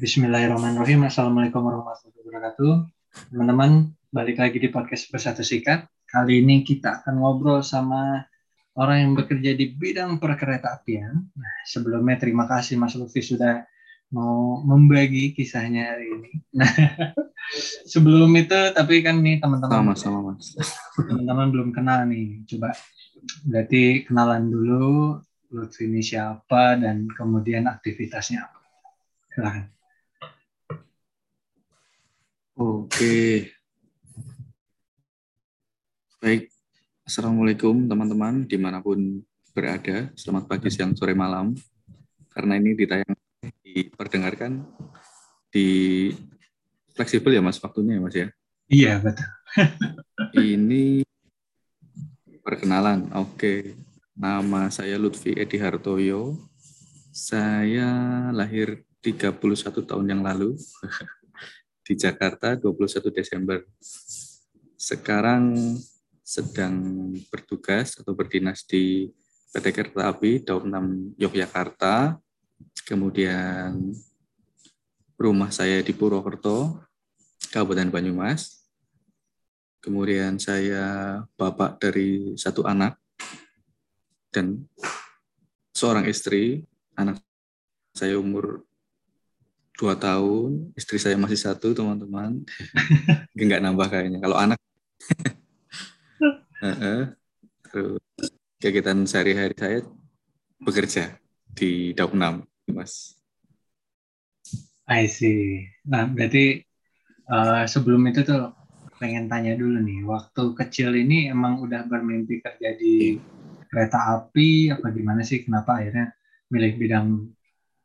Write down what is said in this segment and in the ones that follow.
Bismillahirrahmanirrahim. Assalamualaikum warahmatullahi wabarakatuh. Teman-teman, balik lagi di podcast Bersatu Sikat. Kali ini kita akan ngobrol sama orang yang bekerja di bidang perkereta apian. Nah, sebelumnya terima kasih Mas Lutfi sudah mau membagi kisahnya hari ini. Nah, sebelum itu tapi kan nih teman-teman sama-sama Mas. Teman-teman belum kenal nih. Coba berarti kenalan dulu Lutfi ini siapa dan kemudian aktivitasnya apa. Silahkan. Oke. Baik. Assalamualaikum teman-teman di mana pun berada. Selamat pagi, siang, sore, malam. Karena ini ditayang, diperdengarkan di fleksibel ya mas waktunya ya mas ya? Iya betul. ini perkenalan. Oke. Nama saya Lutfi Edi Hartoyo. Saya lahir 31 tahun yang lalu di Jakarta 21 Desember. Sekarang sedang bertugas atau berdinas di PT Kereta Api Daun 6 Yogyakarta. Kemudian rumah saya di Purwokerto, Kabupaten Banyumas. Kemudian saya bapak dari satu anak dan seorang istri. Anak saya umur dua tahun, istri saya masih satu, teman-teman. Enggak nambah kayaknya. Kalau anak, terus kegiatan sehari-hari saya bekerja di Daup 6, Mas. I see. Nah, berarti uh, sebelum itu tuh pengen tanya dulu nih, waktu kecil ini emang udah bermimpi kerja di kereta api apa gimana sih? Kenapa akhirnya milih bidang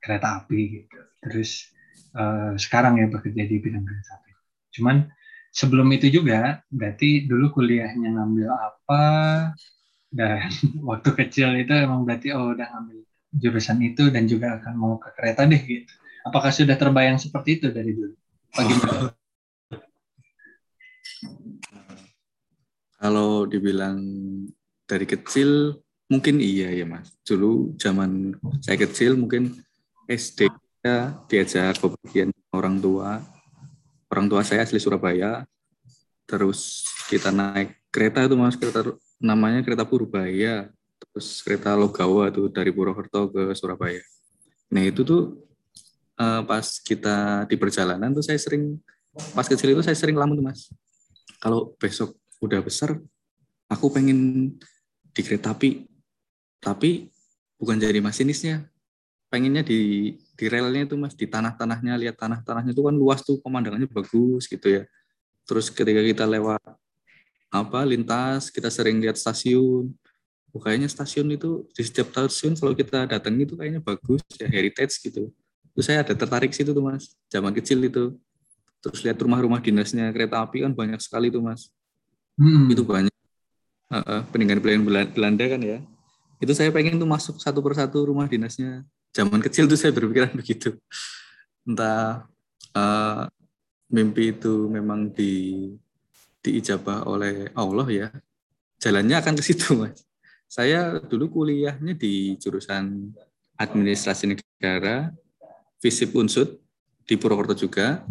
kereta api gitu? Terus uh, sekarang ya bekerja di bidang kereta api. Cuman sebelum itu juga berarti dulu kuliahnya ngambil apa dan waktu kecil itu emang berarti oh udah ngambil jurusan itu dan juga akan mau ke kereta deh gitu. Apakah sudah terbayang seperti itu dari dulu? Bagaimana? Kalau dibilang dari kecil mungkin iya ya mas. Dulu zaman saya kecil mungkin SD saya diajak bepergian orang tua. Orang tua saya asli Surabaya. Terus kita naik kereta itu mas, kereta namanya kereta Purbaya. Terus kereta Logawa tuh dari Purwokerto ke Surabaya. Nah itu tuh uh, pas kita di perjalanan tuh saya sering pas kecil itu saya sering lamun tuh mas. Kalau besok udah besar, aku pengen di kereta api, tapi bukan jadi masinisnya, pengennya di di relnya itu mas di tanah-tanahnya lihat tanah-tanahnya itu kan luas tuh pemandangannya bagus gitu ya. Terus ketika kita lewat apa lintas kita sering lihat stasiun. Oh, kayaknya stasiun itu di setiap stasiun kalau kita datang itu kayaknya bagus ya heritage gitu. Terus saya ada tertarik situ tuh mas zaman kecil itu. Terus lihat rumah-rumah dinasnya kereta api kan banyak sekali tuh mas. Hmm. itu banyak. Uh, uh, peninggalan Belanda kan ya itu saya pengen tuh masuk satu persatu rumah dinasnya. Zaman kecil tuh saya berpikiran begitu. Entah uh, mimpi itu memang di diijabah oleh Allah ya. Jalannya akan ke situ mas. Saya dulu kuliahnya di jurusan administrasi negara visip unsud di Purwokerto juga.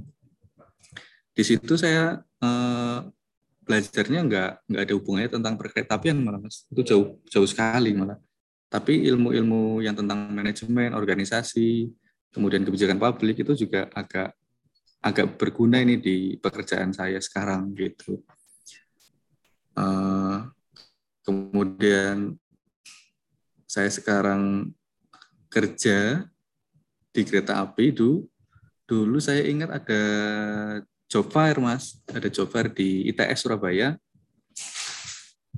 Di situ saya eh, belajarnya nggak nggak ada hubungannya tentang perkeretaapian malah mas itu jauh jauh sekali malah tapi ilmu-ilmu yang tentang manajemen, organisasi, kemudian kebijakan publik itu juga agak agak berguna ini di pekerjaan saya sekarang gitu. Uh, kemudian saya sekarang kerja di kereta api dulu dulu saya ingat ada job fair mas. Ada job fair di ITS Surabaya.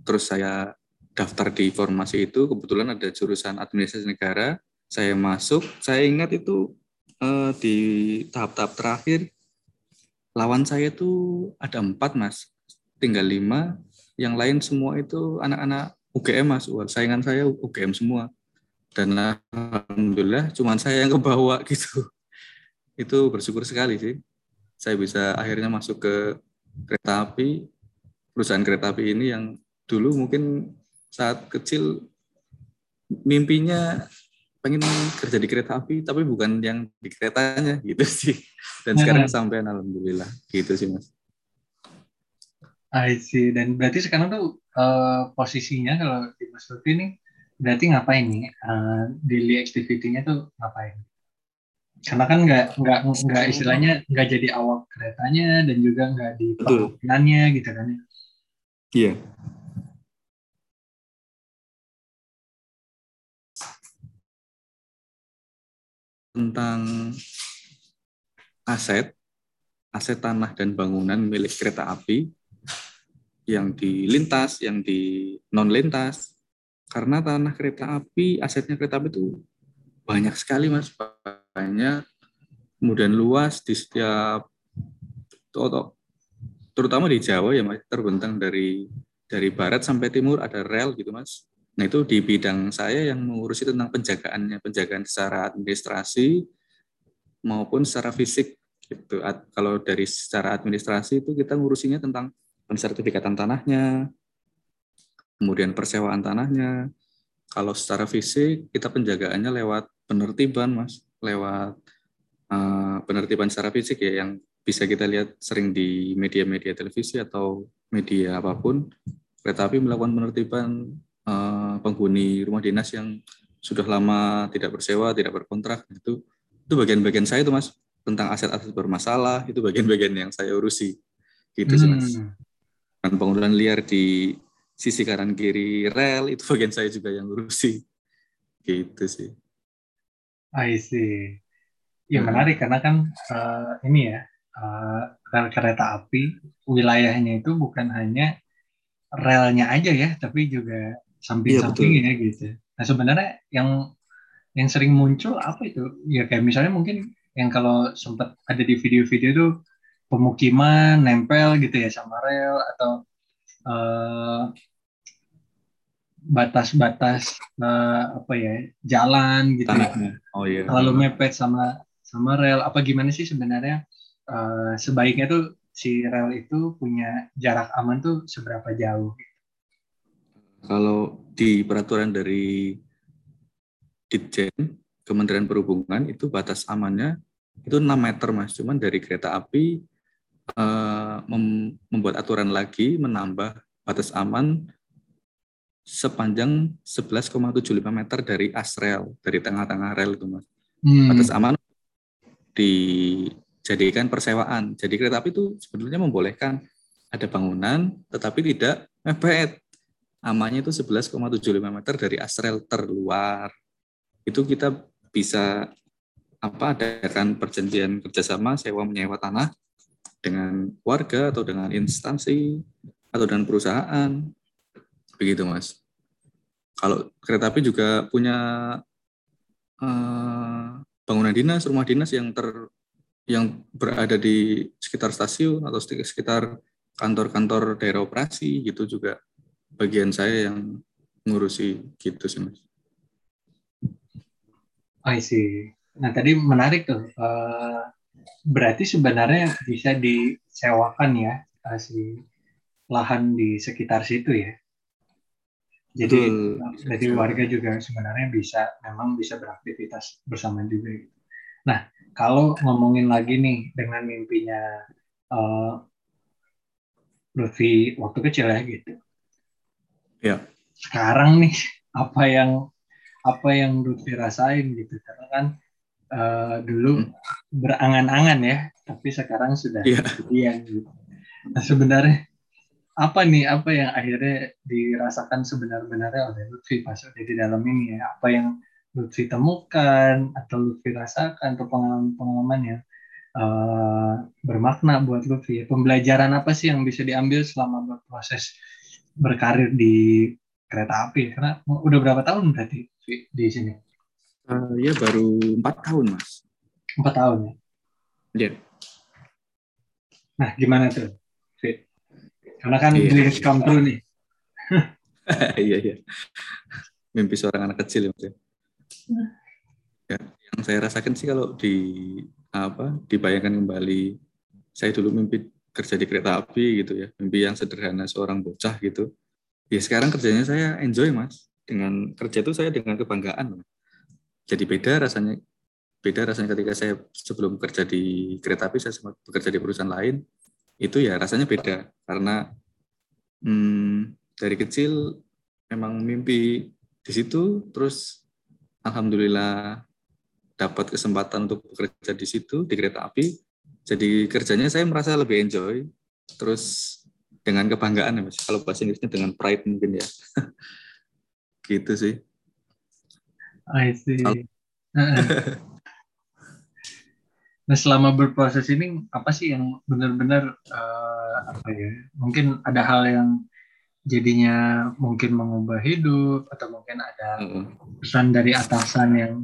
Terus saya daftar di formasi itu. Kebetulan ada jurusan administrasi negara. Saya masuk. Saya ingat itu eh, di tahap-tahap terakhir lawan saya itu ada empat mas. Tinggal lima. Yang lain semua itu anak-anak UGM mas. Wah, saingan saya UGM semua. Dan alhamdulillah cuma saya yang kebawa gitu. Itu bersyukur sekali sih saya bisa akhirnya masuk ke kereta api. Perusahaan kereta api ini yang dulu mungkin saat kecil mimpinya pengen kerja di kereta api tapi bukan yang di keretanya gitu sih. Dan sekarang sampai alhamdulillah. Gitu sih mas. I see. Dan berarti sekarang tuh uh, posisinya kalau di Mas Lutfi ini berarti ngapain nih? Uh, daily activity-nya tuh ngapain karena kan nggak nggak nggak istilahnya nggak jadi awak keretanya dan juga nggak di pelayanannya gitu kan ya. Iya. Tentang aset, aset tanah dan bangunan milik kereta api yang di lintas, yang di non lintas. Karena tanah kereta api, asetnya kereta api itu banyak sekali mas, banyak, kemudian luas di setiap, terutama di Jawa ya mas, terbentang dari dari barat sampai timur ada rel gitu mas. Nah itu di bidang saya yang mengurusi tentang penjagaannya, penjagaan secara administrasi maupun secara fisik. Gitu. Kalau dari secara administrasi itu kita ngurusinya tentang pensertifikatan tanahnya, kemudian persewaan tanahnya. Kalau secara fisik kita penjagaannya lewat penertiban, mas, lewat uh, penertiban secara fisik ya yang bisa kita lihat sering di media-media televisi atau media apa pun. Kereta api melakukan penertiban uh, penghuni rumah dinas yang sudah lama tidak bersewa, tidak berkontrak itu itu bagian-bagian saya itu mas tentang aset-aset bermasalah itu bagian-bagian yang saya urusi gitu sih mas. Hmm. Dan penggunaan liar di sisi kanan kiri rel itu bagian saya juga yang urusi gitu sih. I see. Ya hmm. menarik karena kan uh, ini ya uh, rel kereta api wilayahnya itu bukan hanya relnya aja ya, tapi juga samping-samping ya, ya gitu. Nah sebenarnya yang yang sering muncul apa itu? Ya kayak misalnya mungkin yang kalau sempat ada di video-video itu pemukiman nempel gitu ya sama rel atau uh, batas-batas uh, apa ya jalan gitu ya. Oh iya. Lalu mepet sama sama rel apa gimana sih sebenarnya uh, sebaiknya tuh si rel itu punya jarak aman tuh seberapa jauh? Kalau di peraturan dari Ditjen Kementerian Perhubungan itu batas amannya itu 6 meter mas. Cuman dari kereta api uh, membuat aturan lagi menambah batas aman sepanjang 11,75 meter dari as rel dari tengah-tengah rel itu mas. Hmm. Batas aman dijadikan persewaan. Jadi kereta api itu sebetulnya membolehkan ada bangunan tetapi tidak mepet amannya itu 11,75 meter dari asrel terluar. Itu kita bisa apa adakan perjanjian kerjasama sewa menyewa tanah dengan warga atau dengan instansi atau dengan perusahaan begitu mas. Kalau kereta api juga punya uh, bangunan dinas, rumah dinas yang ter yang berada di sekitar stasiun atau sekitar kantor-kantor daerah operasi gitu juga bagian saya yang ngurusi gitu sih mas. I see. Nah tadi menarik tuh. Uh, berarti sebenarnya bisa disewakan ya uh, si lahan di sekitar situ ya. Jadi Betul. jadi warga juga sebenarnya bisa memang bisa beraktivitas bersama juga. Gitu. Nah kalau ngomongin lagi nih dengan mimpinya uh, Lutfi waktu kecil ya gitu Ya. Sekarang nih apa yang apa yang Lutfi rasain gitu karena kan uh, dulu hmm. berangan-angan ya, tapi sekarang sudah yeah. kejadian gitu. Nah, sebenarnya apa nih apa yang akhirnya dirasakan sebenar-benarnya oleh Lutfi pas di dalam ini ya apa yang Lutfi temukan atau Lutfi rasakan atau pengalaman-pengalaman yang uh, bermakna buat Lutfi ya pembelajaran apa sih yang bisa diambil selama berproses berkarir di kereta api karena udah berapa tahun berarti di sini? Uh, ya baru empat tahun mas. Empat tahun ya. Iya. Yeah. Nah gimana tuh? Karena kan yeah. dreams come true nih. iya iya. Mimpi seorang anak kecil ya. Ya. ya, yang saya rasakan sih kalau di apa dibayangkan kembali, saya dulu mimpi kerja di kereta api gitu ya mimpi yang sederhana seorang bocah gitu ya sekarang kerjanya saya enjoy mas dengan kerja itu saya dengan kebanggaan jadi beda rasanya beda rasanya ketika saya sebelum bekerja di kereta api saya sempat bekerja di perusahaan lain itu ya rasanya beda. Karena hmm, dari kecil memang mimpi di situ terus alhamdulillah dapat kesempatan untuk bekerja di situ di kereta api. Jadi kerjanya saya merasa lebih enjoy terus dengan kebanggaan ya mas. Kalau bahasa Inggrisnya dengan pride mungkin ya. Gitu sih. I see. nah selama berproses ini apa sih yang benar-benar uh, apa ya? Mungkin ada hal yang jadinya mungkin mengubah hidup atau mungkin ada pesan dari atasan yang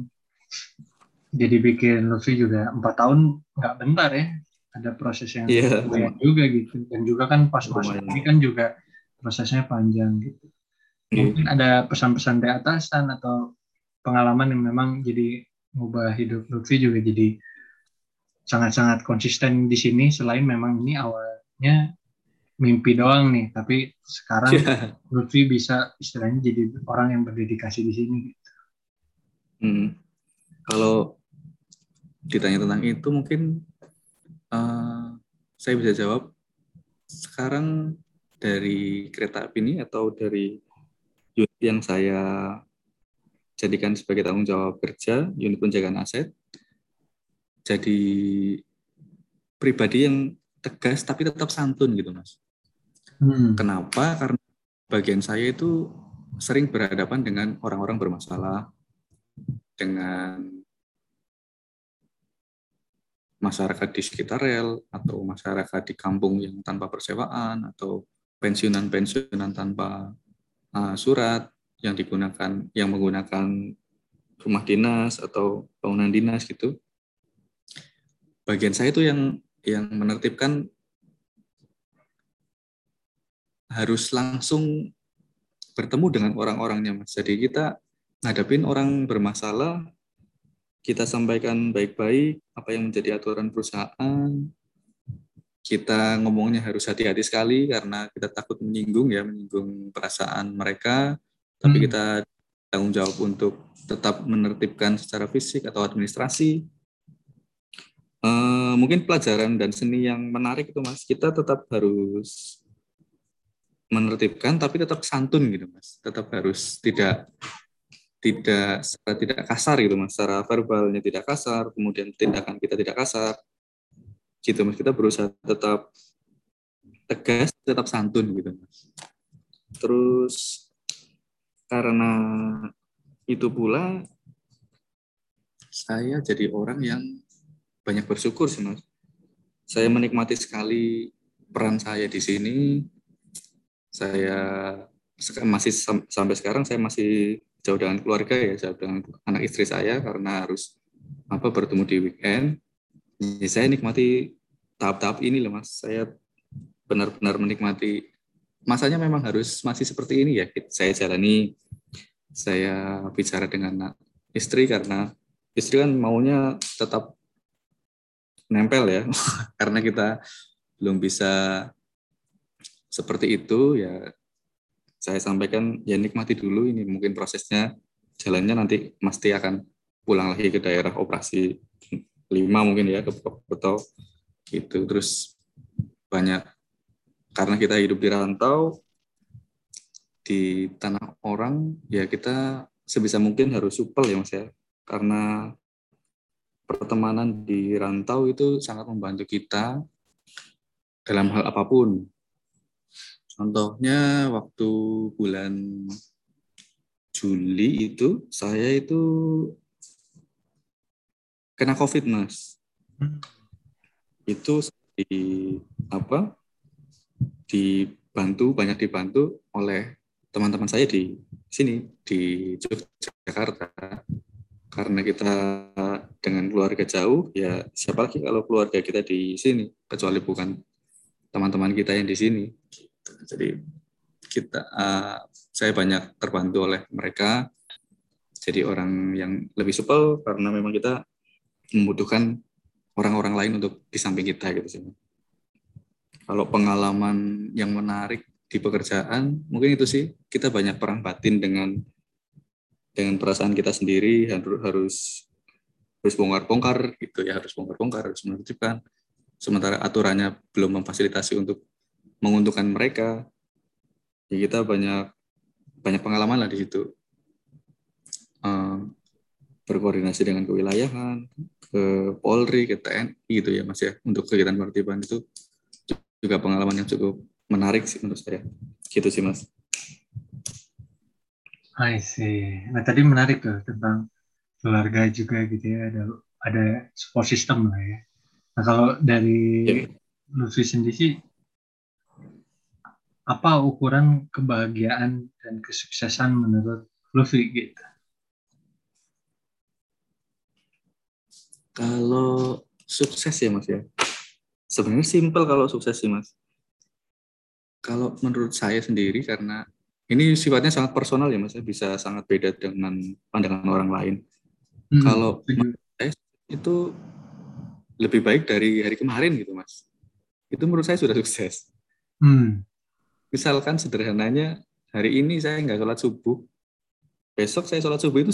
jadi bikin Luffy juga empat tahun nggak bentar ya ada proses yang yeah. juga gitu dan juga kan pas masuk ini kan juga prosesnya panjang gitu yeah. mungkin ada pesan-pesan dari atasan atau pengalaman yang memang jadi mengubah hidup Lutfi juga jadi sangat-sangat konsisten di sini selain memang ini awalnya mimpi doang nih tapi sekarang yeah. Lutfi bisa istilahnya jadi orang yang berdedikasi di sini gitu. Hmm. Kalau ditanya tentang itu mungkin uh, saya bisa jawab sekarang dari kereta api ini atau dari unit yang saya jadikan sebagai tanggung jawab kerja, unit penjagaan aset. Jadi pribadi yang tegas tapi tetap santun gitu mas. Hmm. Kenapa? Karena bagian saya itu sering berhadapan dengan orang-orang bermasalah, dengan masyarakat di sekitar rel atau masyarakat di kampung yang tanpa persewaan atau pensiunan-pensiunan tanpa uh, surat yang digunakan yang menggunakan rumah dinas atau bangunan dinas gitu. Bagian saya itu yang yang menertibkan harus langsung bertemu dengan orang-orangnya mas. Jadi kita ngadepin orang bermasalah, kita sampaikan baik-baik apa yang menjadi aturan perusahaan. Kita ngomongnya harus hati-hati sekali karena kita takut menyinggung ya, menyinggung perasaan mereka tapi hmm. kita tanggung jawab untuk tetap menertibkan secara fisik atau administrasi. Uh, mungkin pelajaran dan seni yang menarik itu mas, kita tetap harus menertibkan tapi tetap santun gitu mas, tetap harus tidak tidak tidak kasar gitu mas, secara verbalnya tidak kasar, kemudian tindakan kita tidak kasar, gitu mas, kita berusaha tetap tegas, tetap santun gitu mas. Terus karena itu pula saya jadi orang yang banyak bersyukur sih mas. Saya menikmati sekali peran saya di sini. Saya masih sampai sekarang saya masih jauh dengan keluarga ya, jauh dengan anak istri saya karena harus apa bertemu di weekend. Ya, saya nikmati tahap-tahap ini loh mas. Saya benar-benar menikmati masanya memang harus masih seperti ini ya. Saya jalani saya bicara dengan istri karena istri kan maunya tetap nempel ya. Karena kita belum bisa seperti itu ya saya sampaikan ya nikmati dulu ini. Mungkin prosesnya jalannya nanti pasti akan pulang lagi ke daerah operasi lima mungkin ya ke Beto itu terus banyak karena kita hidup di rantau di tanah orang ya kita sebisa mungkin harus supel ya mas ya. Karena pertemanan di rantau itu sangat membantu kita dalam hal apa pun. Contohnya waktu bulan Juli itu saya itu kena covid mas. Hmm. itu di apa dibantu banyak dibantu oleh teman-teman saya di sini di Yogyakarta karena kita dengan keluarga jauh ya siapa lagi kalau keluarga kita di sini? Kecuali bukan teman-teman kita yang di sini. Jadi kita uh, saya banyak terbantu oleh mereka. Jadi orang yang lebih supel karena memang kita membutuhkan orang-orang lain untuk di samping kita gitu sih. Kalau pengalaman yang menarik di pekerjaan mungkin itu sih. Kita banyak perang batin dengan dengan perasaan kita sendiri harus harus harus bongkar-bongkar gitu ya harus bongkar-bongkar harus menertibkan. Sementara aturannya belum memfasilitasi untuk menguntungkan mereka. Ya kita banyak banyak pengalaman lah di situ. Um, berkoordinasi dengan kewilayahan ke Polri ke TNI gitu ya mas ya untuk kegiatan penertiban itu juga pengalaman yang cukup menarik sih menurut saya. Gitu sih mas I see. Nah tadi menarik tuh tentang keluarga juga gitu ya ada ada support system lah ya. Nah kalau dari yeah. Lutfi sendiri sih apa ukuran kebahagiaan dan kesuksesan menurut Lutfi gitu? Kalau sukses ya mas ya, sebenarnya simpel kalau sukses sih mas. Kalau menurut saya sendiri karena ini sifatnya sangat personal ya mas, bisa sangat beda dengan pandangan orang lain. Hmm. Kalau saya itu lebih baik dari hari kemarin gitu mas, itu menurut saya sudah sukses. Hmm. Misalkan sederhananya hari ini saya nggak sholat subuh, besok saya sholat subuh itu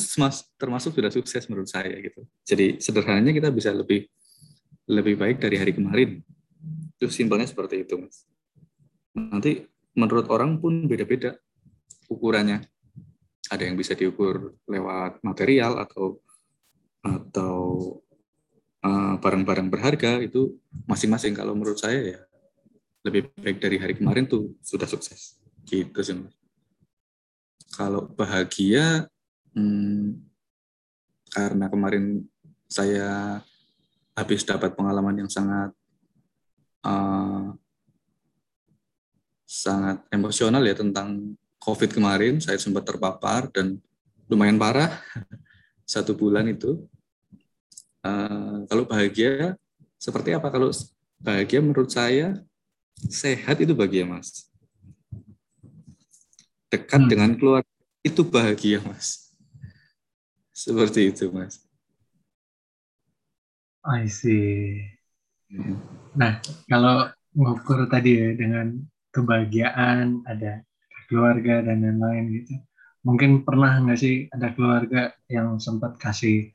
termasuk sudah sukses menurut saya gitu. Jadi sederhananya kita bisa lebih lebih baik dari hari kemarin. Itu simpelnya seperti itu mas. Nanti menurut orang pun beda-beda ukurannya. Ada yang bisa diukur lewat material atau atau eh, barang-barang uh, berharga itu masing-masing. Kalau menurut saya ya lebih baik dari hari kemarin tuh sudah sukses. Gitu sih. Kalau bahagia, hmm, karena kemarin saya habis dapat pengalaman yang sangat uh, sangat emosional ya tentang COVID kemarin saya sempat terpapar dan lumayan parah satu bulan itu. Uh, kalau bahagia seperti apa? Kalau bahagia menurut saya sehat itu bahagia mas. Dekat hmm. dengan keluarga itu bahagia mas. Seperti itu mas. I see. Hmm. Nah kalau ngukur tadi ya dengan kebahagiaan ada keluarga dan lain-lain gitu. Mungkin pernah nggak sih ada keluarga yang sempat kasih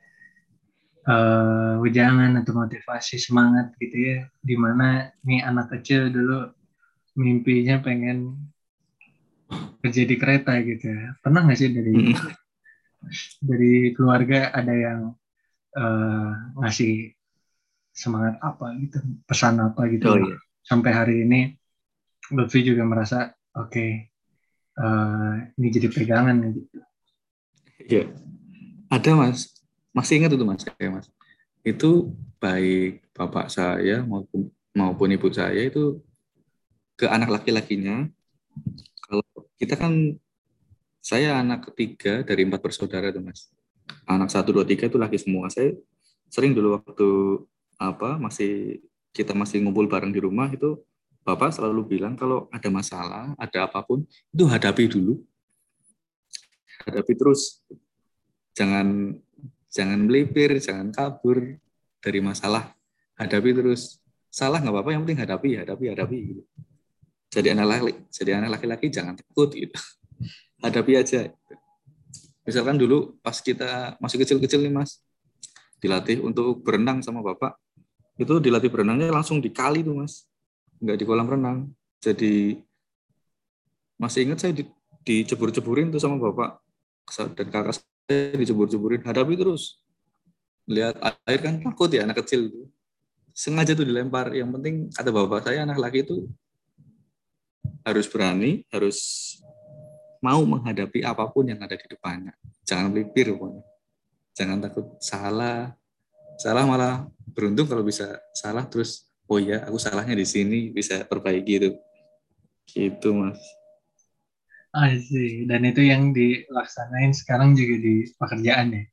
uh, wejangan atau motivasi semangat gitu ya, di mana nih anak kecil dulu mimpinya pengen kerja di kereta gitu ya. Pernah nggak sih dari hmm. dari keluarga ada yang uh, ngasih semangat apa gitu, pesan apa gitu. Oh, iya. Sampai hari ini Lutfi juga merasa oke okay, uh, ini jadi pegangan gitu. Iya, ada mas, masih ingat itu mas, ya mas. Itu baik bapak saya maupun maupun ibu saya itu ke anak laki-lakinya. Kalau kita kan saya anak ketiga dari empat bersaudara itu mas. Anak satu dua tiga itu laki semua. Saya sering dulu waktu apa masih kita masih ngumpul bareng di rumah itu Bapak selalu bilang kalau ada masalah, ada apa pun, itu hadapi dulu. Hadapi terus. Jangan jangan melipir, jangan kabur dari masalah. Hadapi terus. Salah nggak apa-apa, yang penting hadapi, hadapi, hadapi. Gitu. Jadi anak laki, jadi anak laki-laki jangan takut gitu. Hadapi aja. Misalkan dulu pas kita masih kecil-kecil nih mas, dilatih untuk berenang sama bapak, itu dilatih berenangnya langsung dikali tuh mas nggak di kolam renang. Jadi masih ingat saya di, dicebur-ceburin tuh sama bapak dan kakak saya dicebur-ceburin. Hadapi terus. Lihat air kan takut ya anak kecil itu. Sengaja tuh dilempar. Yang penting kata bapak saya anak laki itu harus berani, harus mau menghadapi apa pun yang ada di depannya. Jangan melipir pokoknya. Jangan takut salah. Salah malah beruntung kalau bisa salah terus oh iya aku salahnya di sini bisa perbaiki itu. Gitu mas. I see. Dan itu yang dilaksanain sekarang juga di pekerjaan ya.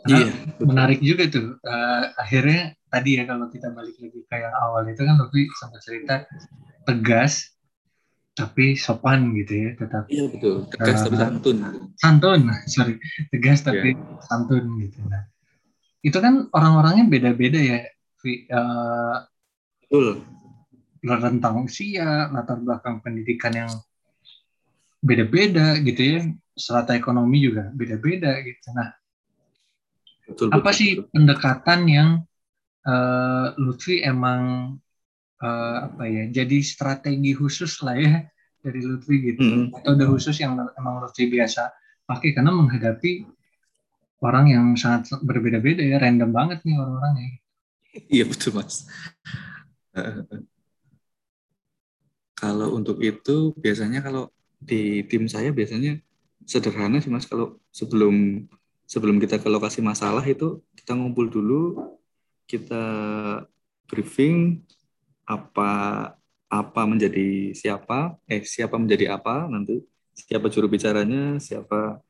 Karena iya, menarik juga tuh. Uh, akhirnya tadi ya kalau kita balik lagi ke yang awal itu kan lebih sama cerita tegas tapi sopan gitu ya tetap. Iya betul. Tegas uh, tapi santun. santun sorry. Tegas tapi yeah. santun gitu. Nah itu kan orang-orangnya beda-beda ya uh, Betul. Rentang usia, latar belakang pendidikan yang beda-beda gitu ya. strata ekonomi juga beda-beda gitu. Nah, betul, apa betul, sih betul. pendekatan yang uh, Lutfi emang uh, apa ya jadi strategi khusus lah ya dari Lutfi gitu Mm-mm. metode khusus yang emang Lutfi biasa pakai karena menghadapi orang yang sangat berbeda-beda ya random banget nih orang-orangnya Iya betul mas. kalau untuk itu biasanya kalau di tim saya biasanya sederhana sih mas. Kalau sebelum sebelum kita ke lokasi masalah itu kita ngumpul dulu kita briefing apa apa menjadi siapa eh siapa menjadi apa nanti siapa juru bicaranya siapa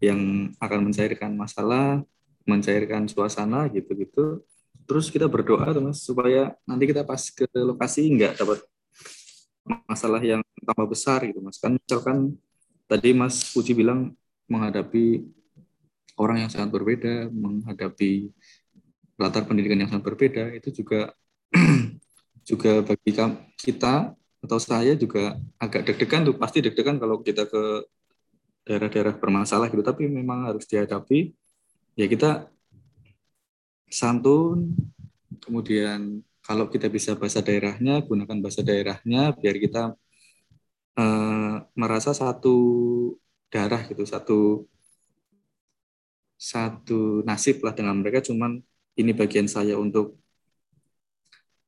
yang akan mencairkan masalah mencairkan suasana gitu-gitu terus kita berdoa tuh mas supaya nanti kita pas ke lokasi nggak dapat masalah yang tambah besar gitu mas. Kan misalkan tadi mas Puji bilang menghadapi orang yang sangat berbeda menghadapi latar pendidikan yang sangat berbeda itu juga juga bagi kita atau saya juga agak deg-degan tuh. Pasti deg-degan kalau kita ke daerah-daerah bermasalah gitu. Tapi memang harus dihadapi. Ya kita santun. Kemudian kalau kita bisa bahasa daerahnya gunakan bahasa daerahnya biar kita uh, merasa satu darah gitu satu satu nasib lah dengan mereka. Cuman ini bagian saya untuk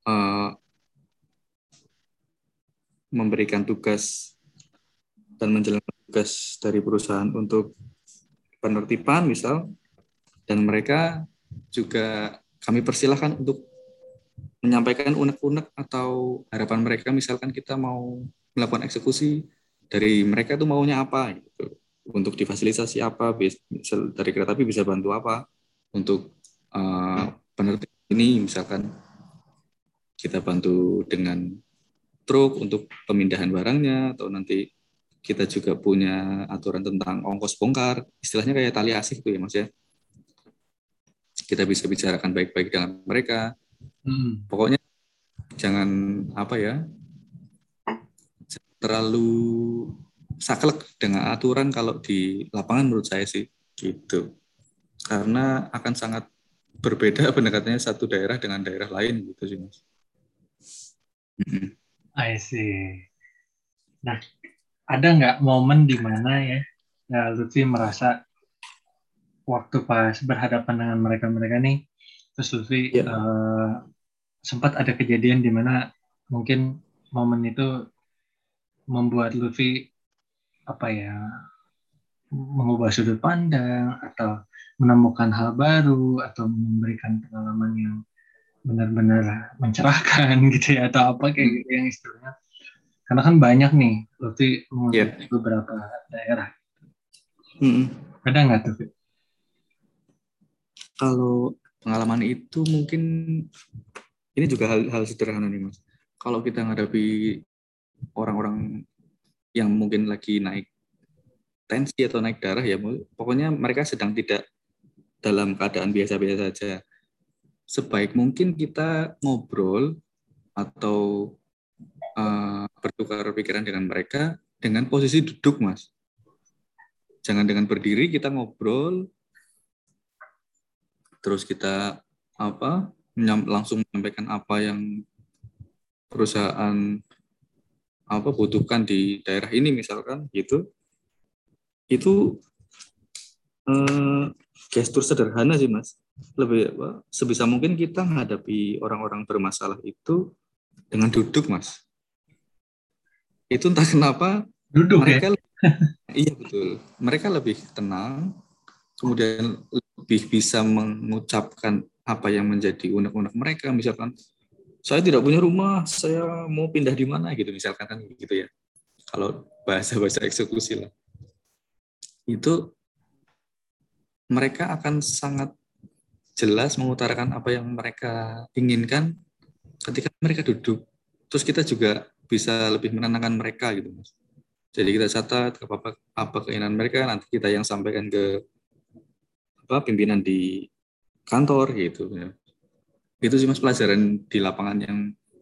uh, memberikan tugas dan menjalankan tugas dari perusahaan untuk penertiban misal. Dan mereka juga kami persilahkan untuk menyampaikan unek-unek atau harapan mereka. Misalkan kita mau melakukan eksekusi dari mereka itu maunya apa gitu. Untuk difasilitasi apa dari kereta api bisa bantu apa. Untuk uh, penertiban ini misalkan kita bantu dengan truk untuk pemindahan barangnya atau nanti kita juga punya aturan tentang ongkos bongkar. Istilahnya kayak tali asih tuh ya mas ya kita bisa bicarakan baik-baik dengan mereka hmm. pokoknya jangan apa ya terlalu saklek dengan aturan kalau di lapangan menurut saya sih gitu karena akan sangat berbeda pendekatannya satu daerah dengan daerah lain gitu sih mas. I see. Nah, ada nggak momen di mana ya, ya Lutfi merasa waktu pas berhadapan dengan mereka-mereka nih, terus Lutfi yeah. uh, sempat ada kejadian di mana mungkin momen itu membuat Lutfi apa ya mengubah sudut pandang atau menemukan hal baru atau memberikan pengalaman yang benar-benar mencerahkan gitu ya atau apa kayak gitu yang istilahnya karena kan banyak nih berarti yeah. beberapa daerah hmm. ada nggak tuh kalau pengalaman itu mungkin ini juga hal, hal sederhana nih mas kalau kita menghadapi orang-orang yang mungkin lagi naik tensi atau naik darah ya pokoknya mereka sedang tidak dalam keadaan biasa-biasa saja sebaik mungkin kita ngobrol atau uh, bertukar pikiran dengan mereka dengan posisi duduk, Mas. Jangan dengan berdiri, kita ngobrol, terus kita apa langsung menyampaikan apa yang perusahaan apa butuhkan di daerah ini misalkan gitu itu eh, gestur sederhana sih mas lebih apa sebisa mungkin kita menghadapi orang-orang bermasalah itu dengan duduk mas itu entah kenapa duduk ya? mereka ya? iya betul mereka lebih tenang kemudian lebih bisa mengucapkan apa yang menjadi unek-unek mereka misalkan saya tidak punya rumah saya mau pindah di mana gitu misalkan kan gitu ya kalau bahasa-bahasa eksekusi lah itu mereka akan sangat jelas mengutarakan apa yang mereka inginkan ketika mereka duduk. Terus kita juga bisa lebih menenangkan mereka gitu mas. Jadi kita catat apa apa keinginan mereka nanti kita yang sampaikan ke apa pimpinan di kantor gitu ya. Itu sih mas pelajaran di lapangan yang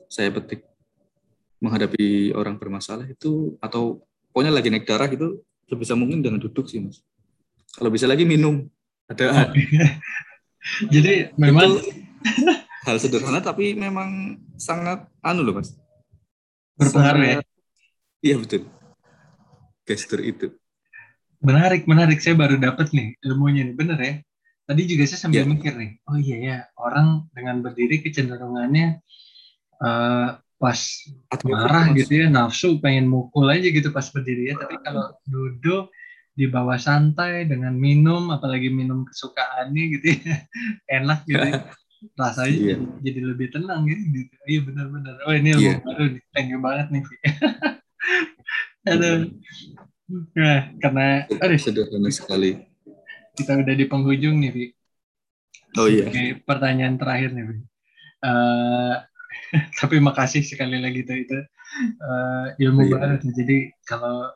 saya petik. Menghadapi orang bermasalah itu atau pokoknya lagi naik darah itu sebisa mungkin dengan duduk sih mas. Kalau bisa lagi minum. Ada Jadi memang hal sederhana tapi memang sangat anu loh mas. Berpengaruh ya. Iya betul. Gestur itu Menarik, menarik. Saya baru dapat nih ilmunya nih, bener ya. Tadi juga saya sambil Iya. mikir nih, oh iya ya, orang dengan berdiri kecenderungannya eh, pas Atau marah Mas. gitu ya, nafsu pengen mukul aja gitu pas berdiri ya. Tapi kalau duduk di bawah santai dengan minum, apalagi minum kesukaannya gitu ya, enak gitu. ya. Rasanya Iya. jadi, jadi lebih tenang ya. Gitu. Iya benar-benar. Oh ini ilmu Iya. baru nih. Thank you banget nih. Vi. Aduh. Nah, karena aduh, sederhana sekali kita udah di penghujung nih, Vi. oh iya Oke, pertanyaan terakhir nih, Vi. Eh, tapi makasih sekali lagi tuh itu eh, ilmu Iya. banget. Jadi kalau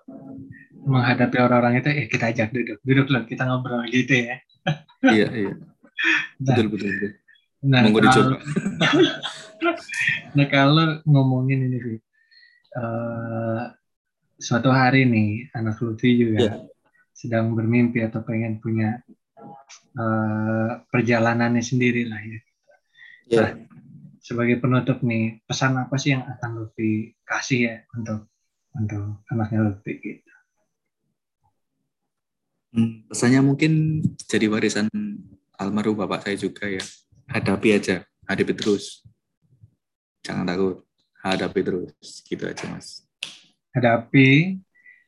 menghadapi orang-orang itu, eh kita ajak duduk, duduk loh, kita ngobrol gitu ya. iya iya Nah, betul betul betul nah, Monggo kalau, dicoba. nah kalau ngomongin ini, Vi, eh, suatu hari nih anak Lutfi juga Iya. sedang bermimpi atau pengen punya eh, perjalanannya sendiri lah ya. Iya. sebagai penutup nih, pesan apa sih yang akan Lutfi kasih ya untuk untuk anaknya Lutfi gitu? Hmm, pesannya mungkin jadi warisan almarhum bapak saya juga ya. Hadapi aja, hadapi terus. Jangan takut, hadapi terus. Gitu aja mas. Hadapi,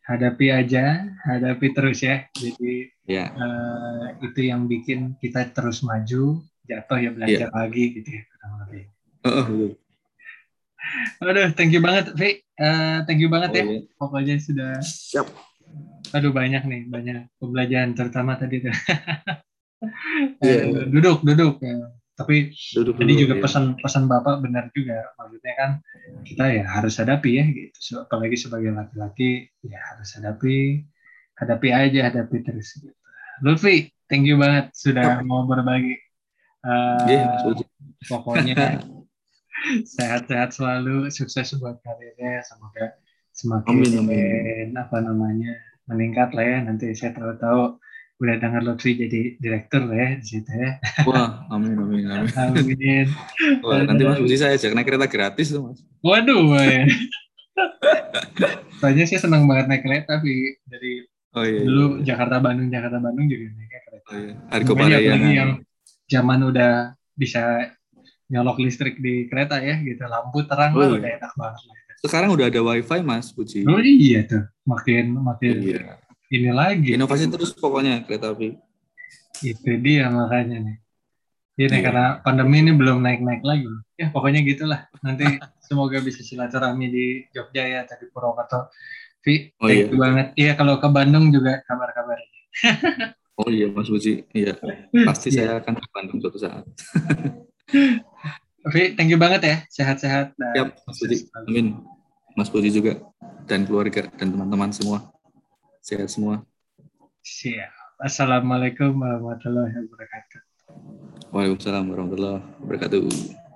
hadapi aja, hadapi terus ya. Jadi Ya, eh, itu yang bikin kita terus maju, jatuh ya belajar lagi gitu ya. kurang lebih. betul. Aduh, thank you banget, Vi. Eh, thank you banget Oh, ya. iya. Pokoknya sudah, Siap. aduh banyak nih, banyak pembelajaran terutama tadi tuh. Iya. duduk, duduk. ya. Tapi Duduk Tadi dulu, juga ya. pesan-pesan Bapak benar juga. Maksudnya kan kita ya harus hadapi ya gitu. So, apalagi sebagai laki-laki ya harus hadapi, hadapi aja, hadapi terus gitu. Lutfi, thank you banget sudah mau berbagi. Eh, Iya, Mas Uji. pokoknya sehat-sehat selalu, sukses buat karirnya, semoga semakin Amin, amin. apa namanya meningkat lah ya. Nanti saya tahu-tahu udah dengar Lutfi jadi direktur ya di situ ya. Wah, amin, amin, amin. Amin. Wah, nanti Mas Uji saya ajak naik kereta gratis tuh, Mas. Waduh, woy. Soalnya sih senang banget naik kereta, tapi dari Oh iya. dulu iya. Jakarta Bandung Jakarta Bandung juga naik kereta. Oh, iya. Makanya apalagi Parayangan. yang zaman udah bisa nyolok listrik di kereta ya, gitu lampu terang Oh, lah iya. udah enak banget. Sekarang udah ada wifi, Mas Puji. Oh iya tuh, makin makin Iya. Ini lagi. Inovasi terus pokoknya kereta api. Itu dia makanya nih. Ini Iya. karena pandemi ini belum naik-naik lagi. Ya pokoknya gitulah. Nanti semoga bisa silaturahmi di Jogja ya, tadi Purwokerto. Vi, Oh, thank iya. you banget. Iya kalau ke Bandung juga kabar-kabar. Oh iya, Mas Puji. Iya. Pasti Iya. saya akan ke Bandung suatu saat. Vi, thank you banget ya. Sehat-sehat Siap, Mas Puji. Amin. Mas Puji juga dan keluarga dan teman-teman semua. Sehat semua. siap. Assalamualaikum warahmatullahi wabarakatuh. Waalaikumsalam warahmatullahi wabarakatuh.